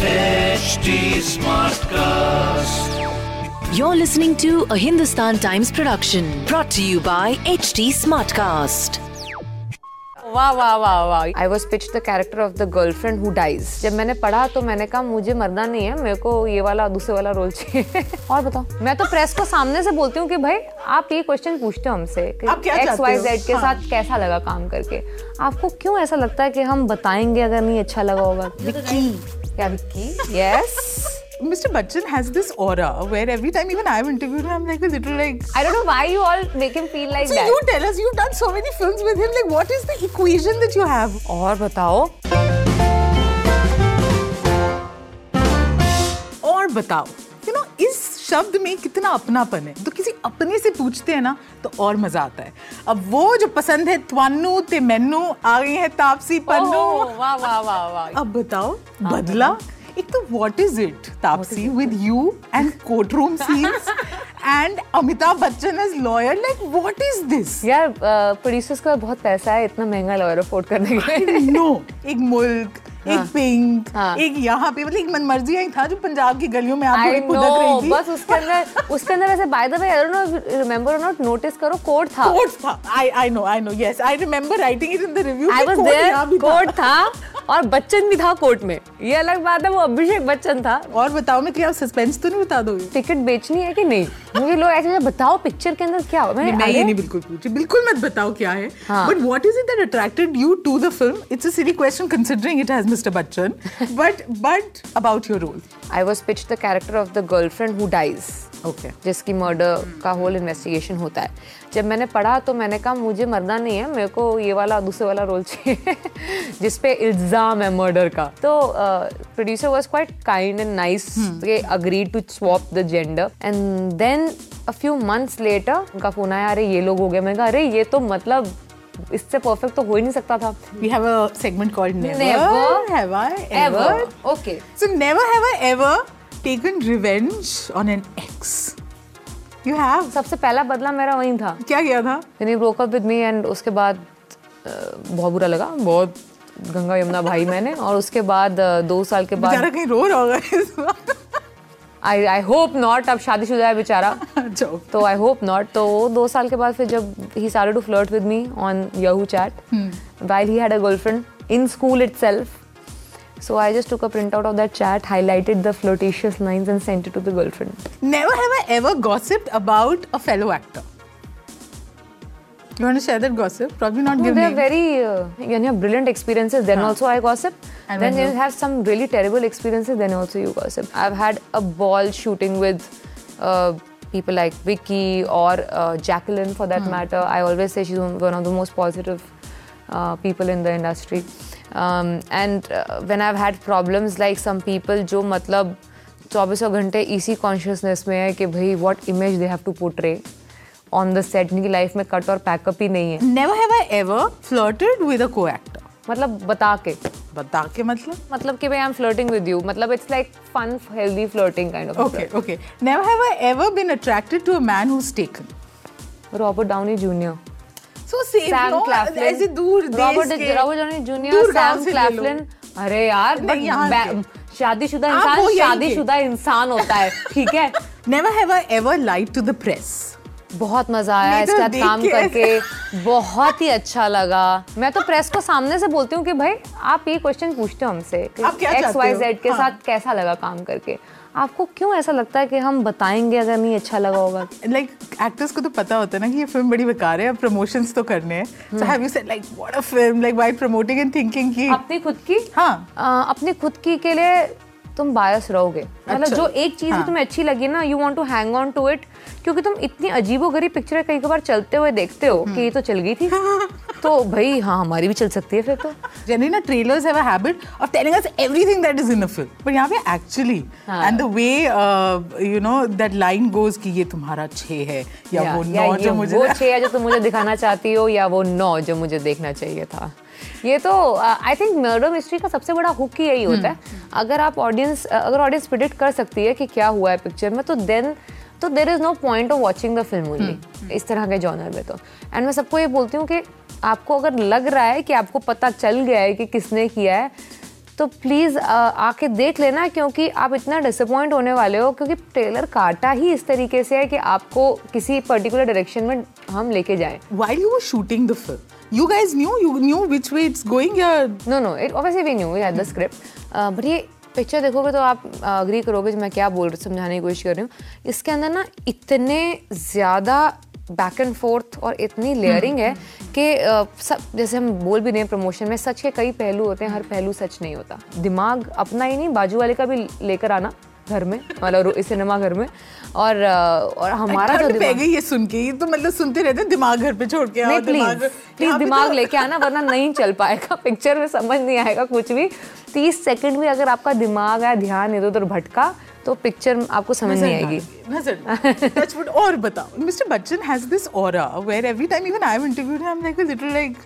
HD Smartcast. You're listening to a Hindustan Times production brought to you by HT Smartcast. वाह वाह वाह वाह I was pitch the character of the girlfriend who dies जब मैंने पढ़ा तो मैंने कहा मुझे मरना नहीं है मेरे को ये वाला दूसरे वाला रोल चाहिए. और बताओ। मैं तो प्रेस को सामने से बोलती हूँ कि भाई आप ये क्वेश्चन पूछते हो हमसे एक्स वाई जेड के साथ कैसा लगा काम करके? आपको क्यों ऐसा लगता है कि हम बताएँगे अगर नहीं अच्छा लगा होगा? Yes. Mr. Bachchan has this aura where every time even I've interviewed him, I'm like a little like. I don't know why you all make him feel like so that. So you tell us, you've done so many films with him. Like, what is the equation that you have? Or batao. Or batao. शब्द में कितना अपनापन है। तो किसी अपने से पूछते हैं ना तो और मज़ा आता है। अब वो जो पसंद है त्वानु ते मैनू आ गई है तापसी पन्नू। वाह वाह वाह वाह। अब बताओ बदला? एक तो what is it Taapsee with you and court room scenes and Amitabh Bachchan as lawyer like what is this यार प्रोड्यूसर्स का बहुत पैसा है इतना महँगा लॉयर अफोर्ड करने के लिए। नो एक मुल्क एक पिंक हाँ। एक यहाँ पे मतलब एक मनमर्जी ही था जो पंजाब की गलियों में आप थोड़ी पुदक रही थी। बस उसके अंदर उसके अंदर वैसे by the way I don't know remember और नॉट नोटिस करो कोड था। कोड था। I I know I know yes I remember writing it in the review I was there code था। और बच्चन भी था कोर्ट में। ये अलग बात है वो अभिषेक बच्चन था। और बताओ मैं क्या सस्पेंस तो नहीं बता दोगे? टिकट बेचनी है कि नहीं? मुझे लोग ऐसे बताओ पिक्चर के अंदर क्या मैं, मैं ये नहीं बिल्कुल पूछी बिल्कुल मत बताओ क्या है। हाँ। But what is it that attracted you to the film it's a silly question considering it has mister Bachchan but but about your role I was pitch the character of the girlfriend who dies okay जिसकी murder का whole investigation होता है। जब मैंने पढ़ा तो मैंने कहा मुझे मरना नहीं है मेरे को ये वाला दूसरे वाला रोल चाहिए। जिसपे इल्ज़ाम है मर्डर का। तो producer was quite kind and nice they agreed to swap the gender and then a few months later उनका फ़ोन आया अरे ये लोग हो गए। मैंने कहा अरे ये तो मतलब इससे परफेक्ट तो हो ही नहीं सकता था। We have a segment called never Never have I ever okay So never have I ever taken revenge on an ex. You have? सबसे पहला बदला मेरा वही था। क्या किया था? He broke up with me and उसके बाद बहुत बुरा लगा। बहुत गंगा यमुना भाई मैंने। और उसके बाद दो साल के बेचारा बाद कहीं रो रहा होगा। आई आई होप नॉट अब शादीशुदा है बेचारा। तो आई होप नॉट तो वो दो साल के बाद फिर जब he started to flirt with me on Yahoo chat while he had a girlfriend in school itself so i just took a printout of that chat highlighted the flirtatious lines and sent it to the girlfriend Never have I ever gossiped about a fellow actor. You want to share that gossip? Probably not No, give they're names. very uh, when you have brilliant experiences then also i gossip And then when you you- have some really terrible experiences then also you gossip i've had a ball shooting with uh, people like vicky or uh, jacqueline for that matter i always say she's one of the most positive uh, people in the industry um, and uh, when i've had problems like some people जो मतलब चौबीसों घंटे इसी consciousness में है कि भाई what image they have to portray on the set इनकी लाइफ में कट और पैकअप ही नहीं है Never have I ever flirted with a co-actor. मतलब बता के बता के मतलब? मतलब कि भाई I am flirting with you मतलब it's like fun healthy flirting kind of Okay, okay. Never have I ever been attracted to a man who's taken. Robert Downey Junior So safe, Sam no? ऐसे दूर देश Robert Robert Downey Junior Sam से Claflin अरे यार। शादीशुदा इंसान शादीशुदा इंसान होता है ठीक है Never have I ever lied to the press. बहुत मज़ा आया तो इसके साथ काम करके। बहुत ही अच्छा लगा। मैं तो प्रेस को सामने से बोलती हूँ कि भाई आप ये क्वेश्चन पूछते हो हमसे एक्स वाई जेड के हाँ। साथ कैसा लगा काम करके? आपको क्यों ऐसा लगता है कि हम बताएँगे अगर नहीं अच्छा लगा होगा? लाइक एक्टर्स को तो पता होता है ना कि ये फ़िल्म बड़ी बेकार है अब प्रमोशंस तो करने हैं। So have you said like what a film like why promoting and thinking कि अपनी खुद की? हाँ। अ, अपनी खुद की के लिए तुम बायस रहोगे। मतलब अच्छा। जो एक चीज़ हाँ। तुम्हें अच्छी लगी ना you want to hang on to it क्योंकि तुम इतनी अजीबो गरीब पिक्चर कई बार चलते हुए देखते हो कि ये तो चल गई थी। तो भाई हाँ हमारी भी चल सकती है फिर तो। जनरली ना trailers have a habit of telling us everything that is in a film पर यहाँ पे actually and the way you know that line goes कि ये तुम्हारा छह है या, या, वो नौ जो मुझे वो छह है जो तुम मुझे दिखाना चाहती हो या वो नौ जो मुझे देखना चाहिए था। ये तो आई थिंक मर्डर मिस्ट्री का सबसे बड़ा हुक ही यही होता है। अगर आप ऑडियंस अगर ऑडियंस प्रिडिक्ट कर सकती है कि क्या हुआ है पिक्चर में तो देन तो there is no point of watching the film only इस तरह के जॉनर में तो। एंड मैं सबको ये बोलती हूँ कि आपको अगर लग रहा है कि आपको पता चल गया है कि किसने किया है तो प्लीज़ आके देख लेना क्योंकि आप इतना डिसअपॉइंट होने वाले हो क्योंकि ट्रेलर काटा ही इस तरीके से है कि आपको किसी पर्टिकुलर डायरेक्शन में हम लेके जाएँ। You were shooting the film? You guys knew? You knew which way it's going yeah no no it obviously we knew we had the script but ये पिक्चर देखोगे तो आप अग्री करोगे जो मैं क्या बोल समझाने की कोशिश कर रही हूँ। इसके अंदर ना इतने ज़्यादा बैक एंड फोर्थ और इतनी लेयरिंग है कि सब जैसे हम बोल भी रहे हैं प्रमोशन में सच के कई पहलू होते हैं हर पहलू सच नहीं होता। दिमाग अपना ही नहीं बाजू वाले का भी लेकर आना। घर में मतलब सिनेमा घर में। और और हमारा जो दिमाग गई है सुन के ये तो मतलब सुनते रहते दिमाग घर पे छोड़ के आओ प्लीज़ दिमाग प्लीज़ दिमाग तो- लेके आना वरना नहीं चल पाएगा पिक्चर में समझ नहीं आएगा कुछ भी। तीस सेकंड में अगर आपका दिमाग या ध्यान इधर उधर भटका तो पिक्चर आपको समझ नहीं आएगी। नज़र और बताओ mister Bachchan has this aura where every time even I have interviewed him like a little like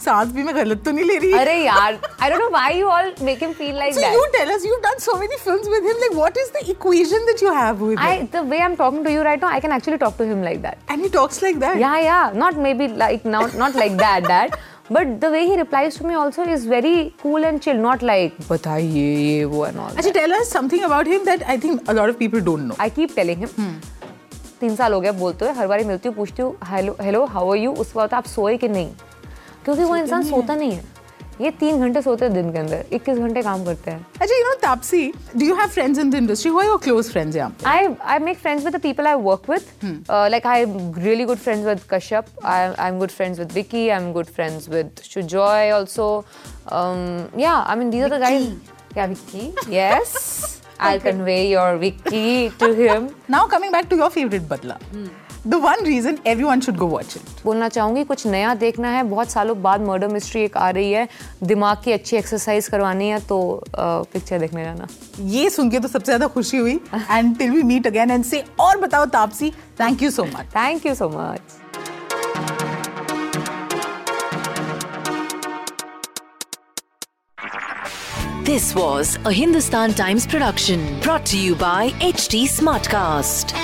सांस भी मैं गलत तो नहीं ले रही। अरे यार I don't know why you all make him feel like that so you tell us you done so many films with him like what is the equation that you have with I the way I am talking to you right now I can actually talk to him like that and he talks like that या या not maybe like not not like that that but the way he replies to me also is very cool and chill not like बताइए ये वो and all अच्छा tell us something about him that I think a lot of people don't know I keep telling him तीन साल हो गया बोलते हो हर बार मिलती हूँ पूछती हूँ hello hello how are you उसके बाद आप सोए कि नहीं? क्योंकि वो इंसान सोता नहीं है ये तीन घंटे सोते हैं दिन के अंदर इक्कीस घंटे काम करते हैं Actually, you know, Tapsi, do you have friends in the industry? Who are your close friends? Yeah. I I make friends with the people I work with. Uh, like I'm really good friends with Kashyap. I, I'm good friends with Vicky. I'm good friends with Shujoy also. Um, yeah, I mean these are the guys. Yeah, Vicky. Yes, I'll convey your Vicky to him. Now coming back to your favorite Badla. The one reason everyone should go watch it. बोलना चाहूँगी कुछ नया देखना है। बहुत सालों बाद murder mystery एक आ रही है। दिमाग की अच्छी एक्सरसाइज करवानी है तो पिक्चर देखने जाना। ये सुन के तो सबसे ज़्यादा खुशी हुई। And till we meet again and say और बताओ Taapsee thank you so much thank you so much This was a Hindustan Times production brought to you by HT Smartcast.